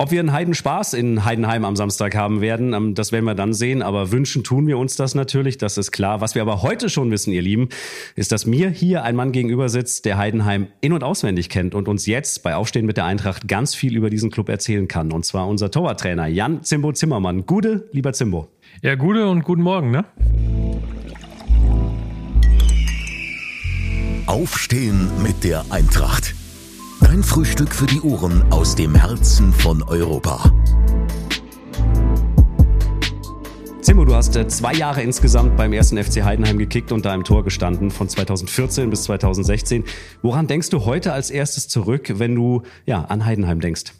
Ob wir einen Heidenspaß in Heidenheim am Samstag haben werden, ähm, das werden wir dann sehen. Aber wünschen tun wir uns das natürlich, das ist klar. Was wir aber heute schon wissen, ihr Lieben, ist, dass mir hier ein Mann gegenüber sitzt, der Heidenheim in- und auswendig kennt und uns jetzt bei Aufstehen mit der Eintracht ganz viel über diesen Club erzählen kann. Und zwar unser Torwarttrainer Jan Zimbo Zimmermann. Gute, lieber Zimbo. Ja, gute und guten Morgen, ne? Aufstehen mit der Eintracht. Dein Frühstück für die Ohren aus dem Herzen von Europa. Zimbo, du hast äh, zwei Jahre insgesamt beim ersten FC Heidenheim gekickt und da im Tor gestanden, von 2014 bis 2016. Woran denkst du heute als erstes zurück, wenn du ja, an Heidenheim denkst?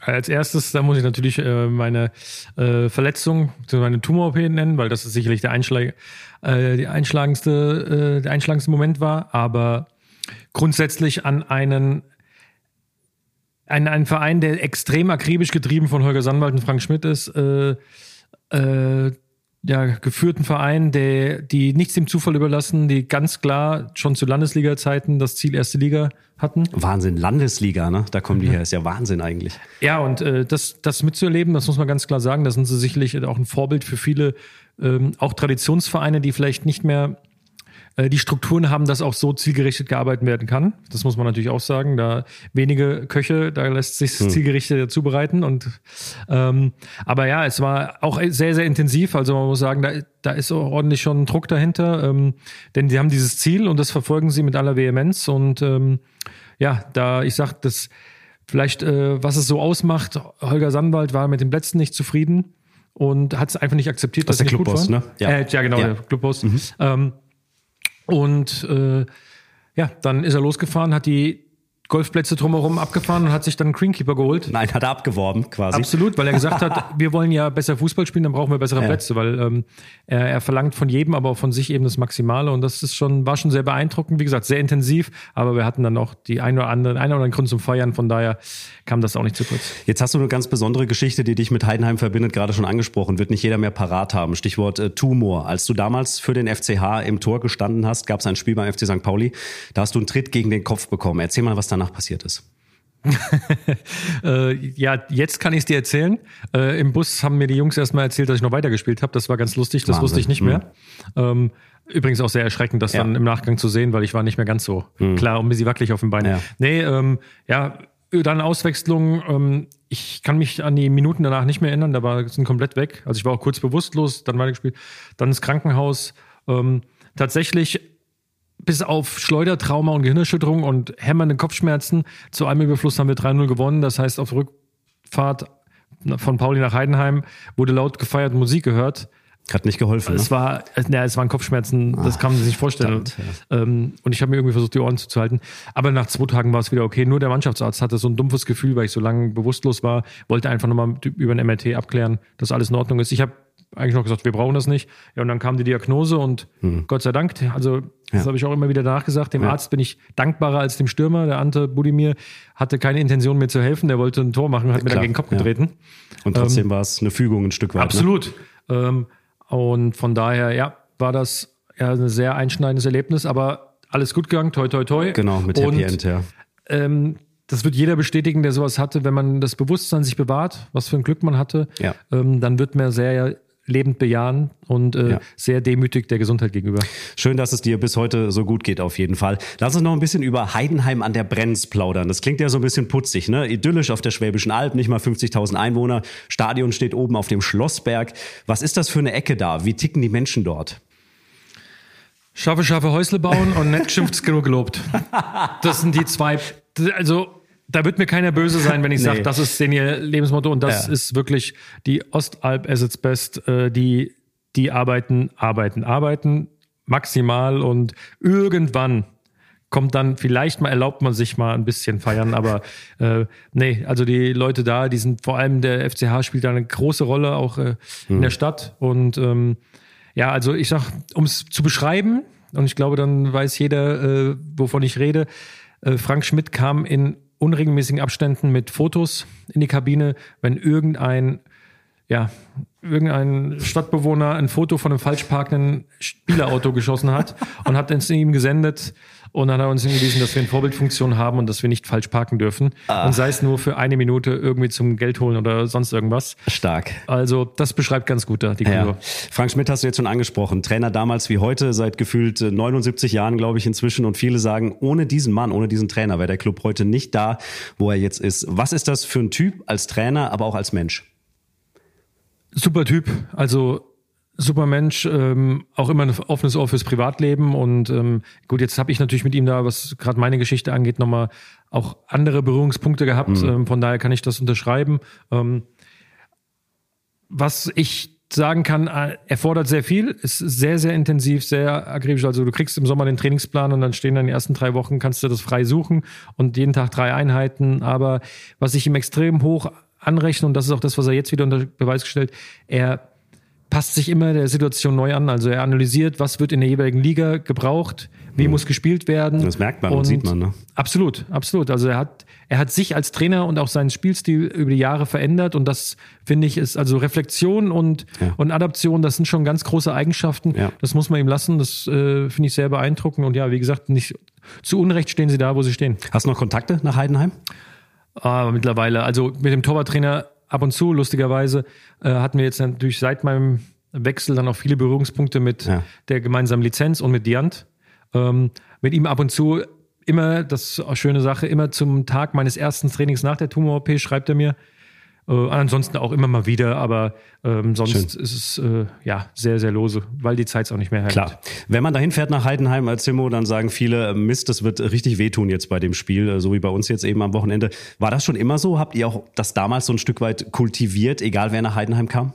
Als erstes, da muss ich natürlich äh, meine äh, Verletzung, meine Tumor-OP nennen, weil das ist sicherlich der, Einschlag, äh, die einschlagendste, äh, der einschlagendste Moment war. Aber grundsätzlich an einen, einen, einen Verein, der extrem akribisch getrieben von Holger Sandwald und Frank Schmidt ist, äh, äh, ja, geführten Verein, der, die nichts dem Zufall überlassen, die ganz klar schon zu Landesliga-Zeiten das Ziel erste Liga hatten. Wahnsinn, Landesliga, ne? Da kommen die her, ist ja Wahnsinn eigentlich. Ja, und äh, das, das mitzuerleben, das muss man ganz klar sagen, da sind sie sicherlich auch ein Vorbild für viele, ähm, auch Traditionsvereine, die vielleicht nicht mehr die Strukturen haben, dass auch so zielgerichtet gearbeitet werden kann. Das muss man natürlich auch sagen. Da wenige Köche, da lässt sich hm. zielgerichtet zubereiten. Und ähm, aber ja, es war auch sehr, sehr intensiv. Also man muss sagen, da, da ist ordentlich schon Druck dahinter. Ähm, denn die haben dieses Ziel und das verfolgen sie mit aller Vehemenz. Und ähm, ja, da, ich sag, das vielleicht, äh, was es so ausmacht, Holger Sandwald war mit dem letzten nicht zufrieden und hat es einfach nicht akzeptiert, das dass der Clubboss, ne? Ja. Äh, ja, genau, ja. der Clubboss. Mhm. Ähm, und äh, ja, dann ist er losgefahren, hat die Golfplätze drumherum abgefahren und hat sich dann einen Greenkeeper geholt. Nein, hat er abgeworben quasi. Absolut, weil er gesagt hat, wir wollen ja besser Fußball spielen, dann brauchen wir bessere ja. Plätze, weil ähm, er, er verlangt von jedem, aber auch von sich eben das Maximale und das ist schon war schon sehr beeindruckend. Wie gesagt, sehr intensiv, aber wir hatten dann auch die ein oder andere, einen oder anderen Grund zum Feiern. Von daher kam das auch nicht zu kurz. Jetzt hast du eine ganz besondere Geschichte, die dich mit Heidenheim verbindet, gerade schon angesprochen. Wird nicht jeder mehr parat haben. Stichwort äh, Tumor. Als du damals für den FCH im Tor gestanden hast, gab es ein Spiel beim FC St. Pauli. Da hast du einen Tritt gegen den Kopf bekommen. Erzähl mal, was danach passiert ist. äh, ja, jetzt kann ich es dir erzählen. Äh, Im Bus haben mir die Jungs erstmal erzählt, dass ich noch weitergespielt habe. Das war ganz lustig, das Wahnsinn. wusste ich nicht mehr. Mhm. Ähm, übrigens auch sehr erschreckend, das ja. dann im Nachgang zu sehen, weil ich war nicht mehr ganz so mhm. klar und ein bisschen wackelig auf dem Bein. Ja. Nee, ähm, ja, dann Auswechslung. Ähm, ich kann mich an die Minuten danach nicht mehr erinnern, da war sind komplett weg. Also ich war auch kurz bewusstlos, dann weitergespielt, dann das Krankenhaus. Ähm, tatsächlich bis auf Schleudertrauma und Gehirnerschütterung und hämmernde Kopfschmerzen zu einem Überfluss haben wir 3-0 gewonnen. Das heißt, auf Rückfahrt von Pauli nach Heidenheim wurde laut gefeiert Musik gehört. Hat nicht geholfen. Es ne? war, ja, es waren Kopfschmerzen, das ah, kann man sich nicht vorstellen. Verdammt, ja. ähm, und ich habe mir irgendwie versucht, die Ohren zuzuhalten. Aber nach zwei Tagen war es wieder okay. Nur der Mannschaftsarzt hatte so ein dumpfes Gefühl, weil ich so lange bewusstlos war, wollte einfach nochmal über ein MRT abklären, dass alles in Ordnung ist. Ich habe eigentlich noch gesagt, wir brauchen das nicht. Ja, und dann kam die Diagnose und mhm. Gott sei Dank, also das ja. habe ich auch immer wieder nachgesagt, dem ja. Arzt bin ich dankbarer als dem Stürmer. Der Ante Budimir hatte keine Intention mir zu helfen, der wollte ein Tor machen, hat ja, mir dann gegen den Kopf getreten. Und trotzdem ähm, war es eine Fügung ein Stück weit. Ne? Absolut. Ne? Ähm, und von daher, ja, war das ja ein sehr einschneidendes Erlebnis, aber alles gut gegangen, toi toi toi. Genau, mit Happy und, End, ja. Ähm, das wird jeder bestätigen, der sowas hatte, wenn man das Bewusstsein sich bewahrt, was für ein Glück man hatte, ja. ähm, dann wird man sehr lebend bejahen und äh, ja. sehr demütig der Gesundheit gegenüber. Schön, dass es dir bis heute so gut geht, auf jeden Fall. Lass uns noch ein bisschen über Heidenheim an der Brenz plaudern. Das klingt ja so ein bisschen putzig, ne? Idyllisch auf der Schwäbischen Alb, nicht mal 50.000 Einwohner. Stadion steht oben auf dem Schlossberg. Was ist das für eine Ecke da? Wie ticken die Menschen dort? Schaffe, schaffe Häusle bauen und nett geschimpft genug gelobt. Das sind die zwei. Also da wird mir keiner böse sein, wenn ich nee. sage, das ist den ihr Lebensmotto und das ja. ist wirklich die Ostalb as its best. Äh, die, die arbeiten, arbeiten, arbeiten maximal und irgendwann kommt dann vielleicht mal, erlaubt man sich mal ein bisschen feiern, aber äh, nee, also die Leute da, die sind vor allem der FCH spielt da eine große Rolle auch äh, in hm. der Stadt und ähm, ja, also ich sag, um es zu beschreiben und ich glaube, dann weiß jeder, äh, wovon ich rede. Äh, Frank Schmidt kam in unregelmäßigen Abständen mit Fotos in die Kabine, wenn irgendein ja, irgendein Stadtbewohner ein Foto von einem falsch parkenden Spielerauto geschossen hat und hat es ihm gesendet. Und dann hat er uns hingewiesen, dass wir eine Vorbildfunktion haben und dass wir nicht falsch parken dürfen. Ah. Und sei es nur für eine Minute irgendwie zum Geld holen oder sonst irgendwas. Stark. Also das beschreibt ganz gut da die Kultur. Ja. Frank Schmidt hast du jetzt schon angesprochen. Trainer damals wie heute, seit gefühlt 79 Jahren, glaube ich, inzwischen. Und viele sagen, ohne diesen Mann, ohne diesen Trainer wäre der Club heute nicht da, wo er jetzt ist. Was ist das für ein Typ als Trainer, aber auch als Mensch? Super Typ. Also super Mensch, ähm, auch immer ein offenes Ohr fürs Privatleben und ähm, gut, jetzt habe ich natürlich mit ihm da, was gerade meine Geschichte angeht, nochmal auch andere Berührungspunkte gehabt. Mhm. Ähm, von daher kann ich das unterschreiben. Ähm, was ich sagen kann, äh, erfordert sehr viel, ist sehr, sehr intensiv, sehr akribisch. Also du kriegst im Sommer den Trainingsplan und dann stehen dann die ersten drei Wochen, kannst du das frei suchen und jeden Tag drei Einheiten. Aber was ich ihm extrem hoch anrechne, und das ist auch das, was er jetzt wieder unter Beweis gestellt, er passt sich immer der Situation neu an. Also er analysiert, was wird in der jeweiligen Liga gebraucht, wie mhm. muss gespielt werden. Das merkt man und, und sieht man, ne? Absolut, absolut. Also er hat, er hat sich als Trainer und auch seinen Spielstil über die Jahre verändert und das finde ich ist also Reflexion und, ja. und Adaption, das sind schon ganz große Eigenschaften. Ja. Das muss man ihm lassen. Das äh, finde ich sehr beeindruckend und ja, wie gesagt, nicht zu Unrecht stehen sie da, wo sie stehen. Hast du noch Kontakte nach Heidenheim? Ah, mittlerweile. Also mit dem Torwarttrainer ab und zu, lustigerweise, äh, hatten wir jetzt natürlich seit meinem Wechsel dann auch viele Berührungspunkte mit ja. der gemeinsamen Lizenz und mit Diant. Ähm, mit ihm ab und zu immer, das ist auch eine schöne Sache, immer zum Tag meines ersten Trainings nach der Tumor-OP schreibt er mir, äh, ansonsten auch immer mal wieder, aber ähm, sonst Schön. ist es äh, ja sehr, sehr lose, weil die Zeit es auch nicht mehr hält. Klar. Wenn man dahin fährt nach Heidenheim als Zimmo, dann sagen viele, Mist, das wird richtig wehtun jetzt bei dem Spiel, äh, so wie bei uns jetzt eben am Wochenende. War das schon immer so? Habt ihr auch das damals so ein Stück weit kultiviert, egal wer nach Heidenheim kam?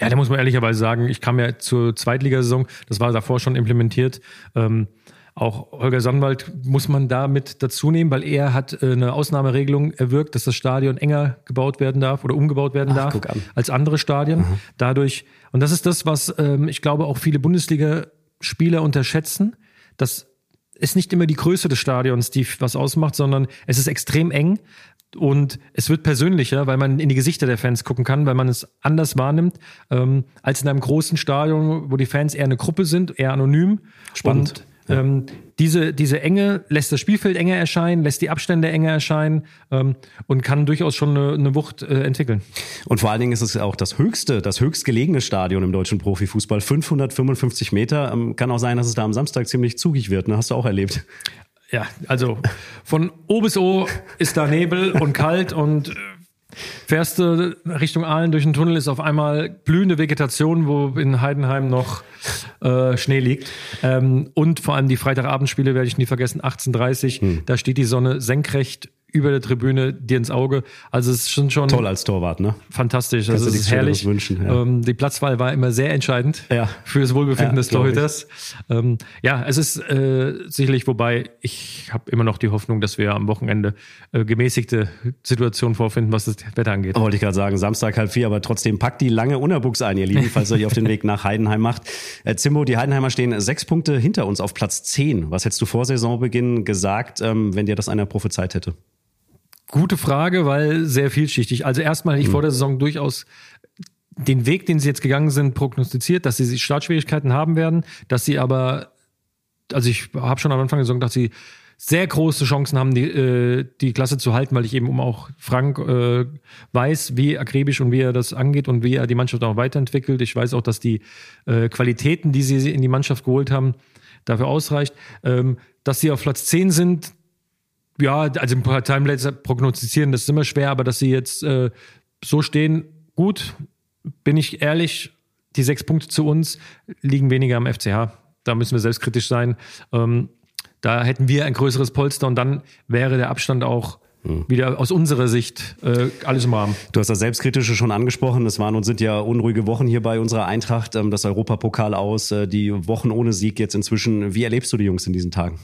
Ja, da muss man ehrlicherweise sagen, ich kam ja zur Zweitligasaison, das war davor schon implementiert. Ähm, auch Holger Sonnwald muss man da mit dazu nehmen, weil er hat äh, eine Ausnahmeregelung erwirkt, dass das Stadion enger gebaut werden darf oder umgebaut werden Ach, darf als andere Stadien. Mhm. Dadurch, und das ist das, was ähm, ich glaube auch viele Bundesliga-Spieler unterschätzen, dass es nicht immer die Größe des Stadions, die was ausmacht, sondern es ist extrem eng und es wird persönlicher, weil man in die Gesichter der Fans gucken kann, weil man es anders wahrnimmt ähm, als in einem großen Stadion, wo die Fans eher eine Gruppe sind, eher anonym. Spannend. Und ähm, diese, diese Enge lässt das Spielfeld enger erscheinen, lässt die Abstände enger erscheinen ähm, und kann durchaus schon eine, eine Wucht äh, entwickeln. Und vor allen Dingen ist es auch das höchste, das höchstgelegene Stadion im deutschen Profifußball. 555 Meter. Ähm, kann auch sein, dass es da am Samstag ziemlich zugig wird. Ne? Hast du auch erlebt. Ja, also von O bis O ist da Nebel und kalt und Fährst du Richtung Aalen durch den Tunnel, ist auf einmal blühende Vegetation, wo in Heidenheim noch äh, Schnee liegt. Ähm, und vor allem die Freitagabendspiele werde ich nie vergessen, 18.30 hm. da steht die Sonne senkrecht über der Tribüne dir ins Auge. Also es ist schon schon toll als Torwart, ne? Fantastisch. Also es ist herrlich. Wünschen, ja. ähm, die Platzwahl war immer sehr entscheidend ja. für das Wohlbefinden ja, des Torhüters. Ähm, ja, es ist äh, sicherlich, wobei ich habe immer noch die Hoffnung, dass wir am Wochenende äh, gemäßigte Situationen vorfinden, was das Wetter angeht. Wollte ich gerade sagen, Samstag halb vier, aber trotzdem packt die lange Unerbuchs ein, ihr Lieben, falls ihr euch auf den Weg nach Heidenheim macht. Äh, Zimbo, die Heidenheimer stehen sechs Punkte hinter uns auf Platz zehn. Was hättest du vor Saisonbeginn gesagt, ähm, wenn dir das einer prophezeit hätte? Gute Frage, weil sehr vielschichtig. Also erstmal hätte ich mhm. vor der Saison durchaus den Weg, den sie jetzt gegangen sind, prognostiziert, dass sie Startschwierigkeiten haben werden, dass sie aber, also ich habe schon am Anfang gesagt, dass sie sehr große Chancen haben, die, äh, die Klasse zu halten, weil ich eben um auch Frank äh, weiß, wie akribisch und wie er das angeht und wie er die Mannschaft auch weiterentwickelt. Ich weiß auch, dass die äh, Qualitäten, die sie in die Mannschaft geholt haben, dafür ausreicht. Ähm, dass sie auf Platz 10 sind, ja, also ein paar Timeplätze prognostizieren, das ist immer schwer, aber dass sie jetzt äh, so stehen, gut, bin ich ehrlich, die sechs Punkte zu uns liegen weniger am FCH. Da müssen wir selbstkritisch sein. Ähm, da hätten wir ein größeres Polster und dann wäre der Abstand auch hm. wieder aus unserer Sicht äh, alles im Rahmen. Du hast das Selbstkritische schon angesprochen. Es waren und sind ja unruhige Wochen hier bei unserer Eintracht. Ähm, das Europapokal aus, äh, die Wochen ohne Sieg jetzt inzwischen. Wie erlebst du die Jungs in diesen Tagen?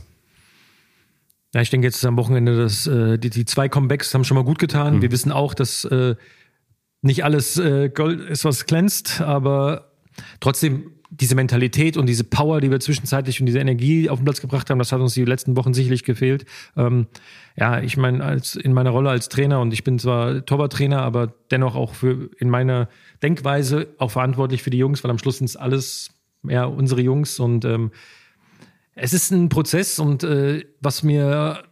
Ja, ich denke jetzt ist am Wochenende, dass äh, die, die zwei Comebacks haben schon mal gut getan. Mhm. Wir wissen auch, dass äh, nicht alles äh, Gold ist, was glänzt, aber trotzdem diese Mentalität und diese Power, die wir zwischenzeitlich und diese Energie auf den Platz gebracht haben, das hat uns die letzten Wochen sicherlich gefehlt. Ähm, ja, ich meine, als in meiner Rolle als Trainer und ich bin zwar Torwarttrainer, aber dennoch auch für in meiner Denkweise auch verantwortlich für die Jungs, weil am Schluss sind es alles ja unsere Jungs und ähm, es ist ein Prozess und äh, was mir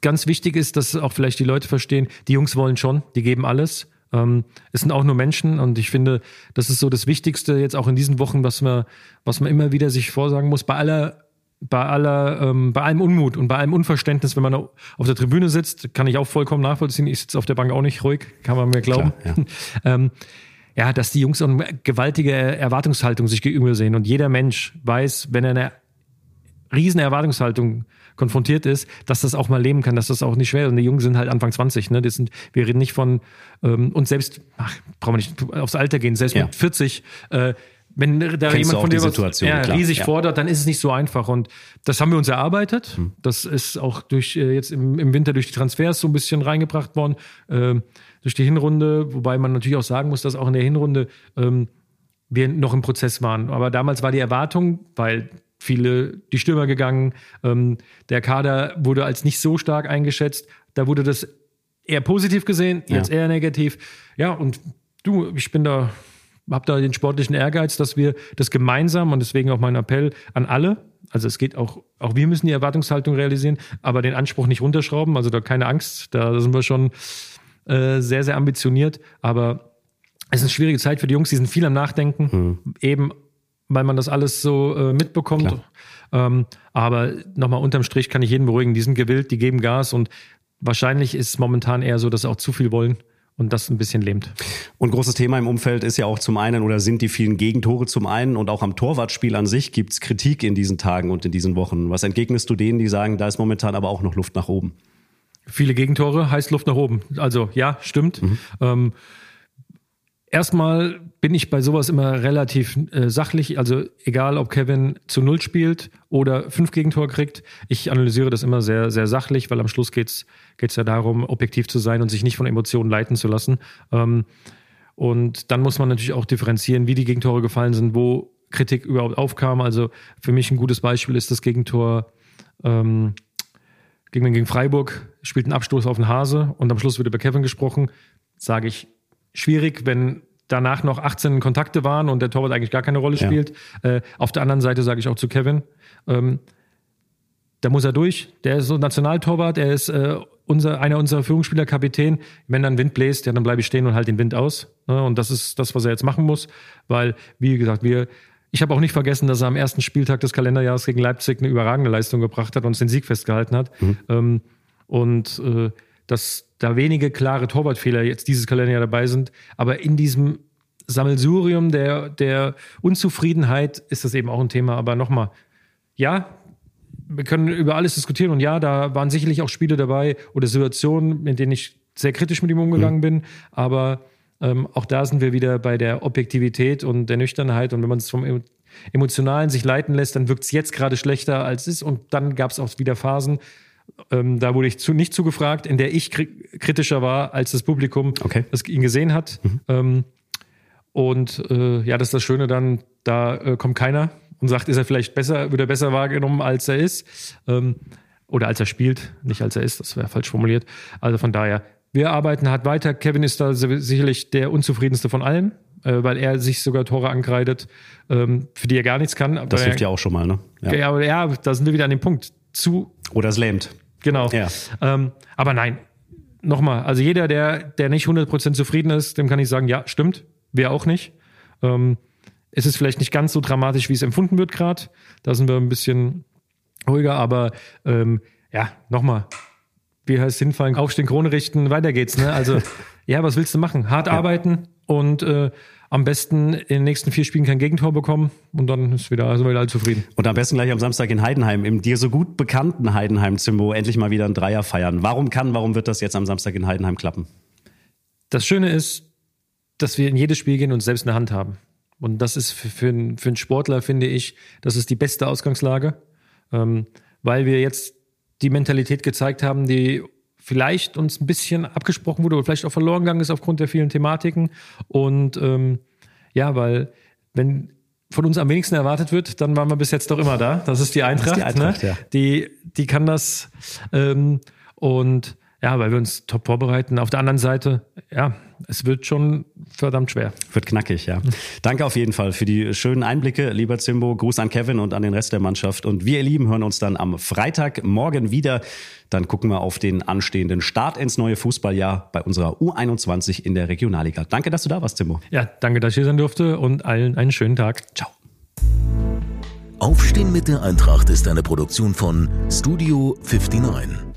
ganz wichtig ist, dass auch vielleicht die Leute verstehen, die Jungs wollen schon, die geben alles. Ähm, es sind auch nur Menschen und ich finde, das ist so das Wichtigste jetzt auch in diesen Wochen, was man, was man immer wieder sich vorsagen muss, bei aller bei aller, ähm, bei allem Unmut und bei allem Unverständnis, wenn man auf der Tribüne sitzt, kann ich auch vollkommen nachvollziehen. Ich sitze auf der Bank auch nicht ruhig, kann man mir glauben. Klar, ja. ähm, ja, dass die Jungs eine gewaltige Erwartungshaltung sich gegenüber sehen und jeder Mensch weiß, wenn er eine riesen Erwartungshaltung konfrontiert ist, dass das auch mal leben kann, dass das auch nicht schwer ist. Und die Jungen sind halt Anfang 20, ne? Das sind, wir reden nicht von ähm, und selbst, ach, brauchen wir nicht aufs Alter gehen, selbst ja. mit 40, äh, wenn da Kennst jemand von dir was ja, riesig ja. fordert, dann ist es nicht so einfach. Und das haben wir uns erarbeitet. Hm. Das ist auch durch äh, jetzt im, im Winter durch die Transfers so ein bisschen reingebracht worden, äh, durch die Hinrunde, wobei man natürlich auch sagen muss, dass auch in der Hinrunde ähm, wir noch im Prozess waren. Aber damals war die Erwartung, weil viele die Stürmer gegangen. Ähm, der Kader wurde als nicht so stark eingeschätzt. Da wurde das eher positiv gesehen, jetzt ja. eher negativ. Ja, und du, ich bin da, habe da den sportlichen Ehrgeiz, dass wir das gemeinsam und deswegen auch mein Appell an alle. Also es geht auch, auch wir müssen die Erwartungshaltung realisieren, aber den Anspruch nicht runterschrauben. Also da keine Angst, da sind wir schon äh, sehr, sehr ambitioniert. Aber es ist eine schwierige Zeit für die Jungs, die sind viel am Nachdenken, mhm. eben weil man das alles so äh, mitbekommt. Ähm, aber nochmal unterm Strich kann ich jeden beruhigen, die sind gewillt, die geben Gas und wahrscheinlich ist es momentan eher so, dass sie auch zu viel wollen und das ein bisschen lähmt. Und großes Thema im Umfeld ist ja auch zum einen oder sind die vielen Gegentore zum einen und auch am Torwartspiel an sich gibt es Kritik in diesen Tagen und in diesen Wochen. Was entgegnest du denen, die sagen, da ist momentan aber auch noch Luft nach oben? Viele Gegentore heißt Luft nach oben. Also ja, stimmt. Mhm. Ähm, Erstmal bin ich bei sowas immer relativ äh, sachlich. Also egal, ob Kevin zu Null spielt oder fünf Gegentore kriegt, ich analysiere das immer sehr, sehr sachlich, weil am Schluss geht's geht's ja darum, objektiv zu sein und sich nicht von Emotionen leiten zu lassen. Ähm, und dann muss man natürlich auch differenzieren, wie die Gegentore gefallen sind, wo Kritik überhaupt aufkam. Also für mich ein gutes Beispiel ist das Gegentor ähm, gegen, gegen Freiburg, spielt einen Abstoß auf den Hase und am Schluss wird über Kevin gesprochen. Sage ich, schwierig, wenn danach noch 18 Kontakte waren und der Torwart eigentlich gar keine Rolle spielt. Ja. Äh, auf der anderen Seite sage ich auch zu Kevin, ähm, da muss er durch. Der ist so Nationaltorwart, er ist äh, unser, einer unserer Führungsspieler, Kapitän. Wenn dann Wind bläst, ja, dann bleibe ich stehen und halt den Wind aus. Ne? Und das ist das, was er jetzt machen muss, weil, wie gesagt, wir ich habe auch nicht vergessen, dass er am ersten Spieltag des Kalenderjahres gegen Leipzig eine überragende Leistung gebracht hat und uns den Sieg festgehalten hat. Mhm. Ähm, und äh, dass da wenige klare Torwartfehler jetzt dieses Kalenderjahr dabei sind. Aber in diesem Sammelsurium der, der Unzufriedenheit ist das eben auch ein Thema. Aber nochmal, ja, wir können über alles diskutieren und ja, da waren sicherlich auch Spiele dabei oder Situationen, in denen ich sehr kritisch mit ihm umgegangen mhm. bin. Aber ähm, auch da sind wir wieder bei der Objektivität und der Nüchternheit. Und wenn man es vom Emotionalen sich leiten lässt, dann wirkt es jetzt gerade schlechter als es ist. Und dann gab es auch wieder Phasen, ähm, da wurde ich zu, nicht zugefragt, in der ich kritischer war als das Publikum, okay. das ihn gesehen hat. Mhm. Ähm, und äh, ja, das ist das Schöne dann, da äh, kommt keiner und sagt, ist er vielleicht besser, wird er besser wahrgenommen, als er ist. Ähm, oder als er spielt, nicht als er ist, das wäre falsch formuliert. Also von daher, wir arbeiten hart weiter. Kevin ist da sicherlich der unzufriedenste von allen, äh, weil er sich sogar Tore ankreidet, ähm, für die er gar nichts kann. das hilft ja auch schon mal, ne? Ja. ja, ja, da sind wir wieder an dem Punkt. Zu. Oder es lähmt. Genau. Ja. Ähm, aber nein, nochmal, also jeder, der, der nicht 100% zufrieden ist, dem kann ich sagen, ja, stimmt, wir auch nicht. Ähm, es ist vielleicht nicht ganz so dramatisch, wie es empfunden wird gerade. Da sind wir ein bisschen ruhiger, aber ähm, ja, nochmal, wie heißt hinfallen, aufstehen, Krone richten, weiter geht's. Ne? Also ja, was willst du machen? Hart ja. arbeiten und äh, am besten in den nächsten vier Spielen kein Gegentor bekommen und dann ist wieder, sind wir wieder alle zufrieden. Und am besten gleich am Samstag in Heidenheim, im dir so gut bekannten Heidenheim, Zimbo, endlich mal wieder ein Dreier feiern. Warum kann, warum wird das jetzt am Samstag in Heidenheim klappen? Das Schöne ist, dass wir in jedes Spiel gehen und selbst eine Hand haben. Und das ist für, für, einen, für einen Sportler, finde ich, das ist die beste Ausgangslage, ähm, weil wir jetzt die Mentalität gezeigt haben, die vielleicht uns ein bisschen abgesprochen wurde oder vielleicht auch verloren gegangen ist aufgrund der vielen Thematiken. Und ähm, ja, weil wenn von uns am wenigsten erwartet wird, dann waren wir bis jetzt doch immer da. Das ist die Eintracht. Die, Eintracht ne? ja. die, die kann das. Ähm, und ja, weil wir uns top vorbereiten. Auf der anderen Seite, ja, es wird schon verdammt schwer. Wird knackig, ja. Danke auf jeden Fall für die schönen Einblicke, lieber Zimbo. Gruß an Kevin und an den Rest der Mannschaft. Und wir, ihr Lieben, hören uns dann am Freitagmorgen wieder. Dann gucken wir auf den anstehenden Start ins neue Fußballjahr bei unserer U21 in der Regionalliga. Danke, dass du da warst, Zimbo. Ja, danke, dass ich hier sein durfte und allen einen schönen Tag. Ciao. Aufstehen mit der Eintracht ist eine Produktion von Studio 59.